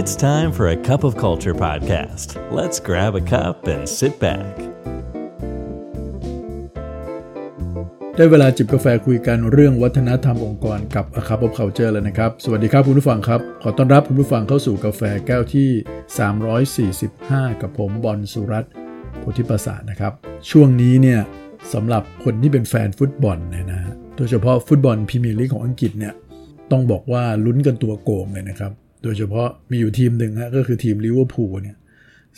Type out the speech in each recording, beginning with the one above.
It's time for a cup of culture podcast. Let's grab a cup and sit back. ได้เวลาจิบกาแฟคุยกันเรื่องวัฒนธรรมองค์กรกับ A Cup of Culture แล้วนะครับ สวัสดีครับคุณผู้ฟังครับ ขอต้อนรับคุณผู้ฟังเข้าสู่กาแฟแก้วที่ 345 กับผมบอลสุรัตน์โพธิประสาทนะครับ ช่วงนี้เนี่ยสำหรับคนที่เป็นแฟนฟุตบอลเนี่ยนะโดยเฉพาะฟุตบอลพรีเมียร์ลีกของอังกฤษเนี่ยต้องบอกว่าลุ้นกันตัวโก่งเลยนะครับ โดยเฉพาะมีอยู่ทีมหนึ่งฮะก็คือทีมลิเวอร์พูลเนี่ย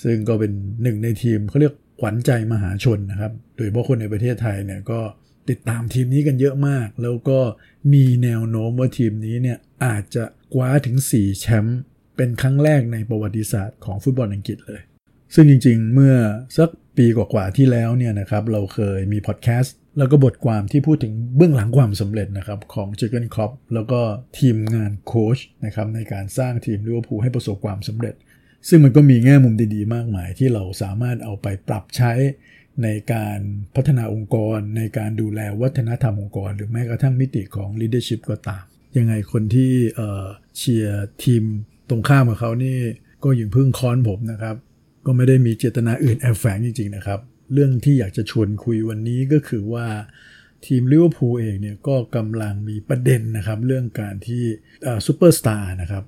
ซึ่งก็เป็นหนึ่งในทีมเขาเรียกขวัญใจมหาชนนะครับ โดยเฉพาะคนในประเทศไทยเนี่ยก็ติดตามทีมนี้กันเยอะมาก แล้วก็มีแนวโน้มว่าทีมนี้เนี่ยอาจจะคว้าถึง 4 แชมป์เป็นครั้งแรกในประวัติศาสตร์ของฟุตบอลอังกฤษเลย ซึ่งจริงๆ เมื่อสัก ปีกว่าๆที่แล้วเนี่ยนะครับเราเคยมีพอดแคสต์แล้วก็บทความที่พูดถึงเบื้องหลังความสำเร็จนะครับของเจอร์เกนคล็อปป์แล้วก็ทีมงานโค้ชนะครับในการสร้างทีมลิเวอร์พูลให้ประสบความสำเร็จ ซึ่งมันก็มีแง่มุมดีๆ มากมายที่เราสามารถเอาไปปรับใช้ในการพัฒนาองค์กร ในการดูแลวัฒนธรรมองค์กร หรือแม้กระทั่งมิติของ leadership ก็ตาม ยังไงคนที่เชียร์ทีมตรงข้ามกับเขานี่ก็อย่าเพิ่งค้อนผมนะครับ ก็ไม่ได้มีเจตนาอื่นแอบแฝงจริง ๆ นะครับ เรื่องที่อยากจะชวนคุยวันนี้ก็คือว่าทีมลิเวอร์พูลเองเนี่ยก็กำลังมีประเด็นนะครับ เรื่องการที่ซูเปอร์สตาร์นะครับ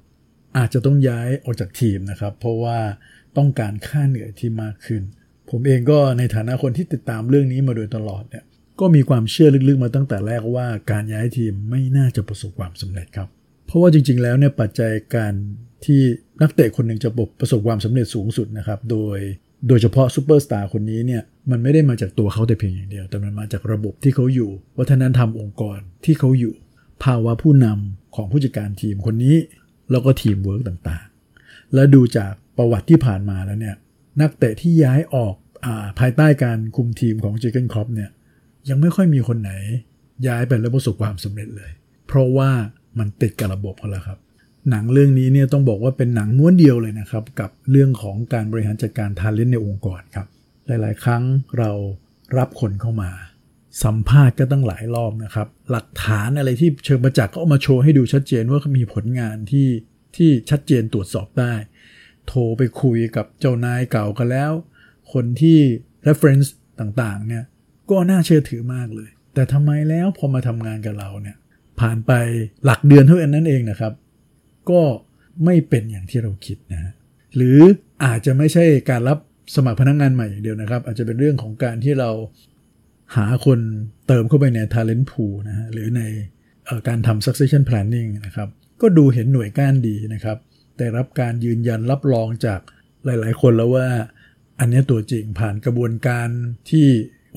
อาจจะต้องย้ายออกจากทีมนะครับ เพราะว่าต้องการค่าเหนื่อยที่มากขึ้น ผมเองก็ในฐานะคนที่ติดตามเรื่องนี้มาโดยตลอดเนี่ยก็มีความเชื่อลึกๆมาตั้งแต่แรกว่าการย้ายทีมไม่น่าจะประสบความสำเร็จครับ เพราะว่าจริงๆแล้วเนี่ยปัจจัยการ ที่นักเตะคนหนึ่งจะประสบความสำเร็จสูงสุดนะครับ โดยโดยเฉพาะซูเปอร์สตาร์คนนี้เนี่ยมันไม่ได้มาจากตัวเขาแต่เพียงอย่างเดียว แต่มันมาจากระบบที่เขาอยู่ วัฒนธรรมองค์กรที่เขาอยู่ ภาวะผู้นำของผู้จัดการทีมคนนี้ แล้วก็ทีมเวิร์กต่างๆ และดูจากประวัติที่ผ่านมาแล้วเนี่ยนักเตะที่ย้ายออกอาภายใต้การคุมทีมของเจเกนครอปเนี่ยยังไม่ค่อยมีคนไหนย้ายไปแล้วประสบความสำเร็จเลย เพราะว่ามันติดกับระบบเขาแล้วครับ หนังเรื่องนี้เนี่ยต้องบอกว่าเป็นหนังม้วนเดียวเลยนะครับ กับเรื่องของการบริหารจัดการทาเลนต์ในองค์กรครับ หลาย ๆ ครั้งเรารับคนเข้ามา สัมภาษณ์ก็ตั้งหลายรอบนะครับ หลักฐานอะไรที่เชิงประจักษ์ก็เอามาโชว์ให้ดูชัดเจนว่ามีผลงานที่ที่ชัดเจนตรวจสอบได้ โทรไปคุยกับเจ้านายเก่ากันแล้ว คนที่ reference ต่าง ๆ เนี่ยก็น่าเชื่อถือมากเลย แต่ทำไมแล้วพอมาทำงานกับเราเนี่ยผ่านไปหลักเดือนเท่านั้นเองนะครับ ก็ไม่เป็นอย่างที่เราคิดนะฮะหรืออาจจะไม่ใช่การรับสมัครพนักงงานใหม่อย่างเดียวนะครับ อาจจะเป็นเรื่องของการที่เราหาคนเติมเข้าไปใน talent pool นะฮะหรือในการทำ succession planning นะครับ ก็ดูเห็นหน่วยก้านดีนะครับ แต่รับการยืนยันรับรองจากหลาย ๆ คนแล้วว่า อันนี้ตัวจริงผ่านกระบวนการที่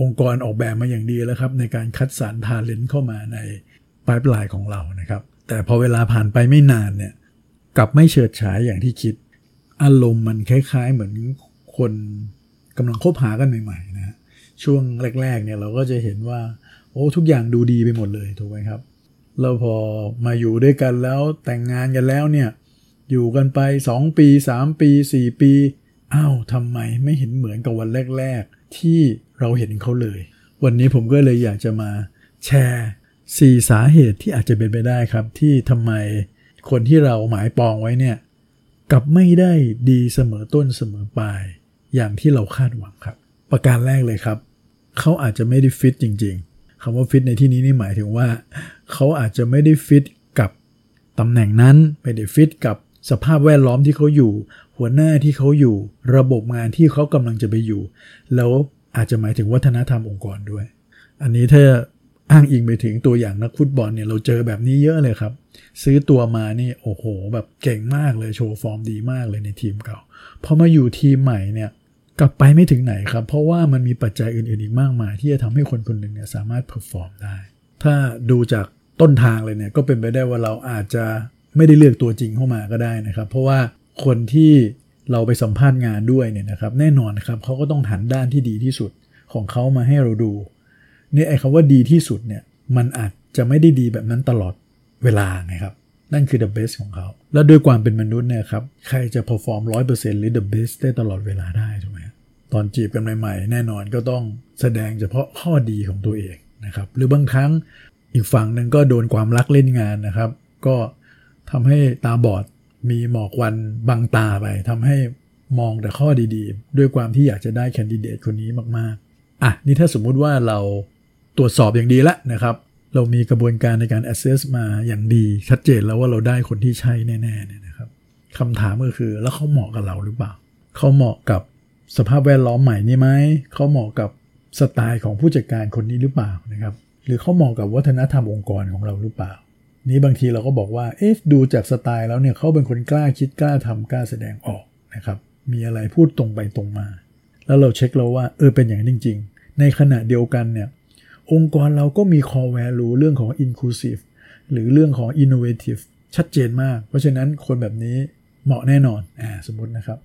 องค์กรออกแบบมาอย่างดีแล้วครับ ในการคัดสรรทาเลนต์เข้ามาในปลายปลายของเรานะครับ แต่พอเวลาผ่านไปไม่นานเนี่ย กลับไม่เฉิดฉายอย่างที่คิด อารมณ์มันคล้าย ๆ เหมือนคนกำลังคบหากันใหม่ๆนะช่วงแรก ๆ เนี่ยเราก็จะเห็นว่า โอ้ทุกอย่างดูดีไปหมดเลยถูกไหมครับแล้วพอมาอยู่ด้วยกันแล้วแต่งงานกันแล้วเนี่ย อยู่กันไป 2 ปี 3 ปี 4 ปีอ้าวทำไมไม่เห็นเหมือนกับวันแรก ๆ ที่เราเห็นเขาเลย วันนี้ผมก็เลยอยากจะมาแชร์ 4 สาเหตุที่อาจจะเป็นไปได้ครับ ที่ทำไม คนที่เราหมายปองไว้เนี่ยกับไม่ได้ดีเสมอต้นเสมอปลาย อย่างที่เราคาดหวังครับ ประการแรกเลยครับ เขาอาจจะไม่ได้ฟิตจริง ๆคำว่าฟิตในที่นี้นี่หมายถึงว่า เขาอาจจะไม่ได้ฟิตกับตำแหน่งนั้นไม่ได้ฟิตกับสภาพแวดล้อมที่เขาอยู่ หัวหน้าที่เขาอยู่ ระบบงานที่เขากำลังจะไปอยู่ แล้วอาจจะหมายถึงวัฒนธรรมองค์กรด้วย อันนี้ถ้าอ้างอิงไปถึงตัวอย่างนักฟุตบอลเนี่ยเราเจอแบบนี้เยอะเลยครับ ซื้อตัวมานี่โอ้โห แบบเก่งมากเลยโชว์ฟอร์มดีมากเลยในทีมเก่าพอมาอยู่ทีมใหม่เนี่ยกลับไปไม่ถึงไหนครับ เพราะว่ามันมีปัจจัยอื่นๆอีกมากมาย ที่จะทำให้คนคนหนึ่งเนี่ยสามารถ perform ได้ ถ้าดูจากต้นทางเลยเนี่ยก็เป็นไปได้ว่าเราอาจจะไม่ได้เลือกตัวจริงเข้ามาก็ได้นะครับ เพราะว่าคนที่เราไปสัมภาษณ์งานด้วยเนี่ยนะครับ แน่นอนครับเขาก็ต้องหันด้านที่ดีที่สุดของเขามาให้เราดูเนี่ยไอ้คำว่าดีที่สุดเนี่ยมันอาจจะไม่ได้ดีแบบนั้นตลอด เวลาไงครับนั่นคือ the best ของเขา แล้วด้วยความเป็นมนุษย์เนี่ยครับ ใครจะ perform 100%หรือ the best ได้ตลอดเวลาได้ถูกไหมตอนจีบกันใหม่ๆ แน่นอนก็ต้องแสดงเฉพาะข้อดีของตัวเองนะครับ หรือบางครั้งอีกฝั่งหนึ่งก็โดนความรักเล่นงานนะครับ ก็ทำให้ตาบอดมีหมอกวันบังตาไปทำให้มองแต่ข้อดีๆ ด้วยความที่อยากจะได้แคนดิเดตคนนี้มากๆ อะ นี่ถ้าสมมุติว่าเราตรวจสอบอย่างดีแล้วนะครับ เรามีกระบวนการในการ assess มาอย่างดีชัดเจนแล้วว่าเราได้คนที่ใช่แน่ๆเนี่ยนะครับคำถามก็คือแล้วเขาเหมาะกับเราหรือเปล่าเขาเหมาะกับสภาพแวดล้อมใหม่นี้ไหมเขาเหมาะกับสไตล์ของผู้จัดการคนนี้หรือเปล่านะครับหรือเขาเหมาะกับวัฒนธรรมองค์กรของเราหรือเปล่า นี้บางทีเราก็บอกว่าเอ๊ะดูจากสไตล์แล้วเนี่ยเขาเป็นคนกล้าคิดกล้าทำกล้าแสดงออกนะครับมีอะไรพูดตรงไปตรงมา แล้วเราเช็คแล้วว่าเออเป็นอย่างนั้นจริง ๆ ในขณะเดียวกันเนี่ย องค์กรเราก็มี core value เรื่องของ inclusive หรือเรื่องของ innovative ชัดเจนมาก เพราะฉะนั้นคนแบบนี้เหมาะแน่นอนอ่าสมมตินะครับ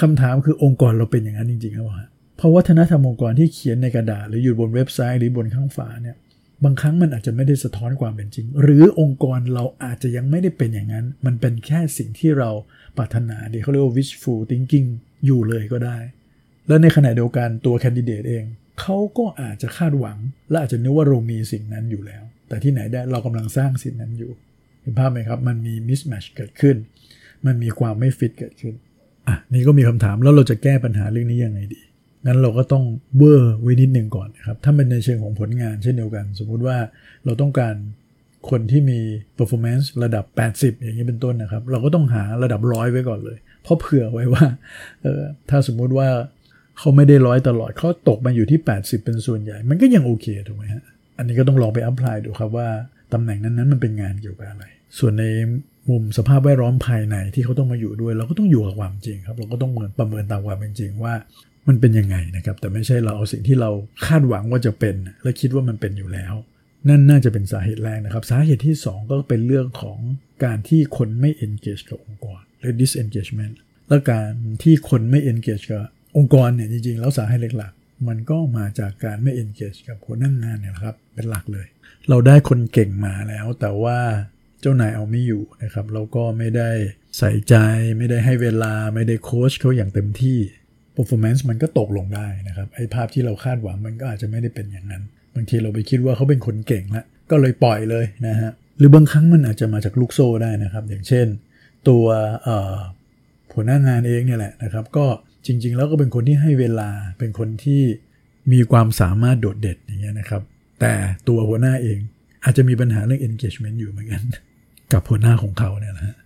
คำถามคือองค์กรเราเป็นอย่างนั้นจริงๆหรือเปล่าเพราะวัฒนธรรมองค์กรที่เขียนในกระดาษหรืออยู่บนเว็บไซต์หรือบนข้างฝาเนี่ยบางครั้งมันอาจจะไม่ได้สะท้อนความเป็นจริง หรือองค์กรเราอาจจะยังไม่ได้เป็นอย่างนั้น มันเป็นแค่สิ่งที่เราปรารถนาเดี๋ยวเขาเรียกว่า wishful thinking อยู่เลยก็ได้ แล้วในขณะเดียวกันตัวแคนดิเดตเอง เขาก็อาจจะคาดหวัง และอาจจะนึกว่าเรามีสิ่งนั้นอยู่แล้ว แต่ที่ไหนได้เรากำลังสร้างสิ่งนั้นอยู่ เห็นภาพไหมครับ มันมี mismatch เกิดขึ้น มันมีความไม่ฟิตเกิดขึ้นอะนี่ก็มีคำถามแล้วเราจะแก้ปัญหาเรื่องนี้ยังไงดีงั้นเราก็ต้องเบอร์ไว้นิดหนึ่งก่อนนะครับ ถ้าเป็นในเชิงของผลงานเช่นเดียวกัน สมมุติว่าเราต้องการคนที่มี performance ระดับ 80 อย่างนี้เป็นต้นนะครับ เราก็ต้องหาระดับร้อยไว้ก่อนเลย เพราะเผื่อไว้ว่าเออถ้าสมมุติว่า เขาไม่ได้ร้อยตลอดเขาตกมาอยู่ที่ 80 เป็นส่วนใหญ่ มันก็ยังโอเคถูกไหมฮะ อันนี้ก็ต้องลองไปอัพพลายดูครับว่าตำแหน่งนั้นๆมันเป็นงานเกี่ยวกับอะไร ส่วนในมุมสภาพแวดล้อมภายในที่เขาต้องมาอยู่ด้วย เราก็ต้องอยู่กับความจริงครับ เราก็ต้องเหมือนประเมินตามความเป็นจริงว่ามันเป็นยังไงนะครับ แต่ไม่ใช่เราเอาสิ่งที่เราคาดหวังว่าจะเป็น และคิดว่ามันเป็นอยู่แล้ว นั่นน่าจะเป็นสาเหตุแรกนะครับ สาเหตุที่ 2 ก็เป็นเรื่องของการที่คนไม่ engage กับองค์กรหรือ disengagement และการที่คนไม่ engage กับ องค์กรเนี่ยจริงๆ แล้วสาเหตุหลักมันก็มาจากการไม่ engage กับคนนั่งงานเนี่ยครับเป็นหลักเลย เราได้คนเก่งมาแล้ว แต่ว่าเจ้านายเอาไม่อยู่นะครับเราก็ไม่ได้ใส่ใจ ไม่ได้ให้เวลาไม่ได้โค้ชเขาอย่างเต็มที่ performance มันก็ตกลงได้นะครับไอ้ภาพที่เราคาดหวังมันก็อาจจะไม่ได้เป็นอย่างนั้น บางทีเราไปคิดว่าเขาเป็นคนเก่งล้วก็เลยปล่อยเลยนะฮะหรือบางครั้งมันอาจจะมาจากลูกโซ่ได้นะครับ อย่างเช่น ตัว หัวหน้างานเองเนี่ยแหละนะครับ ก็จริง ๆ แล้วก็เป็นคนที่ให้เวลาเป็นคนที่มีความสามารถโดดเด่นอย่างเงี้ยนะครับ แต่ตัวหัวหน้าเองอาจจะมีปัญหาเรื่อง engagement อยู่เหมือนกัน กับหัวหน้าของเขาเนี่ยนะฮะ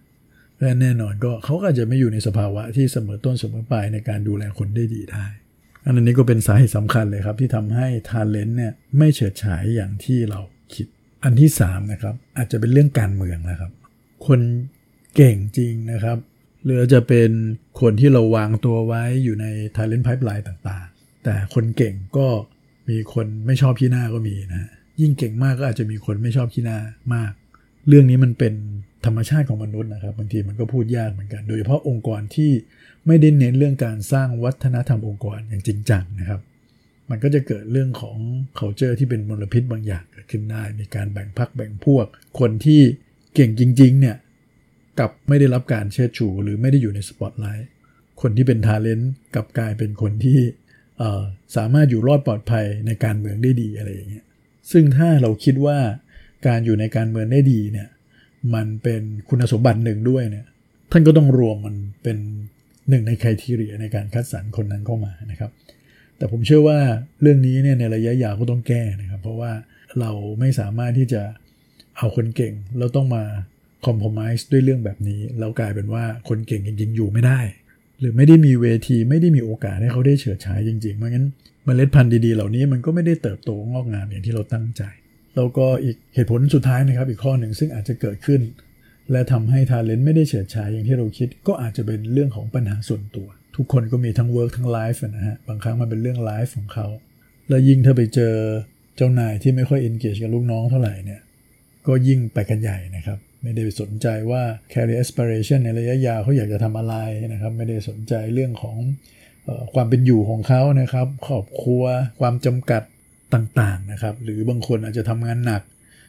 และแน่นอนก็เขาก็อาจจะไม่อยู่ในสภาวะที่เสมอต้นเสมอปลายในการดูแลคนได้ดีได้อันนี้ก็เป็นสาเหตุสำคัญเลยครับ ที่ทำให้ทาเลนต์เนี่ยไม่เฉิดฉายอย่างที่เราคิด อันที่3นะครับอาจจะเป็นเรื่องการเมืองนะครับ คนเก่งจริงนะครับ หรือจะเป็นคนที่เราวางตัวไว้อยู่ใน Talent Pipeline ต่างๆ แต่คนเก่งก็มีคนไม่ชอบขี้หน้าก็มีนะยิ่งเก่งมากก็อาจจะมีคนไม่ชอบขี้หน้ามาก เรื่องนี้มันเป็นธรรมชาติของมนุษย์นะครับ บางทีมันก็พูดยากเหมือนกัน โดยเฉพาะองค์กรที่ไม่ได้เน้นเรื่องการสร้างวัฒนธรรมองค์กรอย่างจริงจังนะครับ มันก็จะเกิดเรื่องของ culture ที่เป็นมลพิษบางอย่างเกิดขึ้นได้ มีการแบ่งพักแบ่งพวก คนที่เก่งจริง ๆ เนี่ย กับไม่ได้รับการเชิดชู หรือไม่ได้อยู่ในสปอตไลท์คนที่เป็นทาเลนต์กับกลายเป็นคนที่สามารถอยู่รอดปลอดภัยในการเมืองได้ดีอะไรอย่างเงี้ยซึ่งถ้าเราคิดว่าการอยู่ในการเมืองได้ดีเนี่ยมันเป็นคุณสมบัติหนึ่งด้วยเนี่ยท่านก็ต้องรวมมันเป็นหนึ่งในคุณทีเรียในการคัดสรรคนนั้นเข้ามานะครับ แต่ผมเชื่อว่าเรื่องนี้เนี่ยในระยะยาวก็ต้องแก้นะครับ เพราะว่าเราไม่สามารถที่จะเอาคนเก่งแล้วต้องมา compromise ด้วยเรื่องแบบนี้ แล้วกลายเป็นว่าคนเก่งจริงๆอยู่ไม่ได้ หรือไม่ได้มีเวทีไม่ได้มีโอกาสให้เขาได้เฉิดฉายจริงๆเพราะงั้นเมล็ดพันธุ์ดีๆเหล่านี้มันก็ไม่ได้เติบโตงอกงามอย่างที่เราตั้งใจ แล้วก็อีกเหตุผลสุดท้ายนะครับ อีกข้อหนึ่งซึ่งอาจจะเกิดขึ้น และทำให้ talent ไม่ได้เฉิดฉายอย่างที่เราคิด ก็อาจจะเป็นเรื่องของปัญหาส่วนตัว ทุกคนก็มีทั้ง work ทั้ง life นะฮะบางครั้งมันเป็นเรื่อง life ของเขาแล้วยิ่งถ้าไปเจอเจ้านายที่ไม่ค่อยเอนเกจกับลูกน้องเท่าไหร่เนี่ยก็ยิ่งไปกันใหญ่นะครับ ไม่ได้สนใจว่า career aspiration ในระยะยาวเขาอยากจะทำอะไรนะครับ ไม่ได้สนใจเรื่องของความเป็นอยู่ของเขานะครับครอบครัวความจำกัดต่างๆนะครับ หรือบางคนอาจจะทำงานหนัก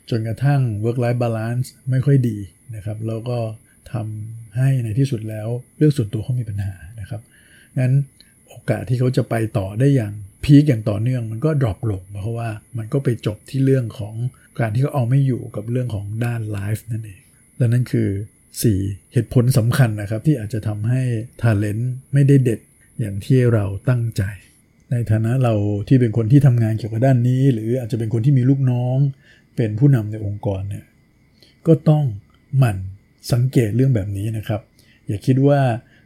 จนกระทั่ง work life balance ไม่ค่อยดีนะครับ แล้วก็ทำให้ในที่สุดแล้วเรื่องส่วนตัวเขามีปัญหานะครับงั้นโอกาสที่เขาจะไปต่อได้อย่าง peak อย่างต่อเนื่องมันก็ drop ลงเพราะว่ามันก็ไปจบที่เรื่องของ การที่เขาเอาไม่อยู่กับเรื่องของด้าน life นั่นเองและนั่นคือ 4 เหตุผลสำคัญนะครับที่อาจจะทำให้ talent ไม่ได้เด่นอย่างที่เราตั้งใจ ในฐานะเราที่เป็นคนที่ทำงานเกี่ยวกับด้านนี้ หรืออาจจะเป็นคนที่มีลูกน้อง เป็นผู้นำในองค์กรเนี่ยก็ต้องหมั่นสังเกตเรื่องแบบนี้นะครับ อย่าคิดว่า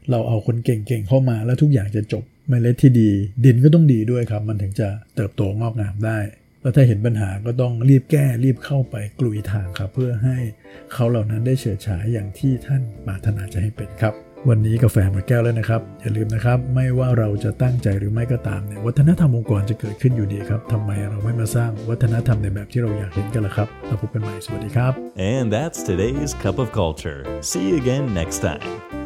เราเอาคนเก่งๆเข้ามาแล้วทุกอย่างจะจบเมล็ดที่ดี ดินก็ต้องดีด้วยครับ มันถึงจะเติบโตงอกงามได้ แล้วถ้าเห็นปัญหาก็ต้องรีบแก้รีบเข้าไปกลุยทางครับ เพื่อให้เขาเหล่านั้นได้เฉิดฉายอย่างที่ท่านปรารถนาจะให้เป็นครับ วันนี้กาแฟหมดแก้วแล้วนะครับ อย่าลืมนะครับ ไม่ว่าเราจะตั้งใจหรือไม่ก็ตามเนี่ยวัฒนธรรมองค์กรจะเกิดขึ้นอยู่ดีครับทำไมเราไม่มาสร้างวัฒนธรรมในแบบที่เราอยากเห็นกันล่ะครับเราพบกันใหม่สวัสดีครับ And that's today's Cup of Culture. See you again next time.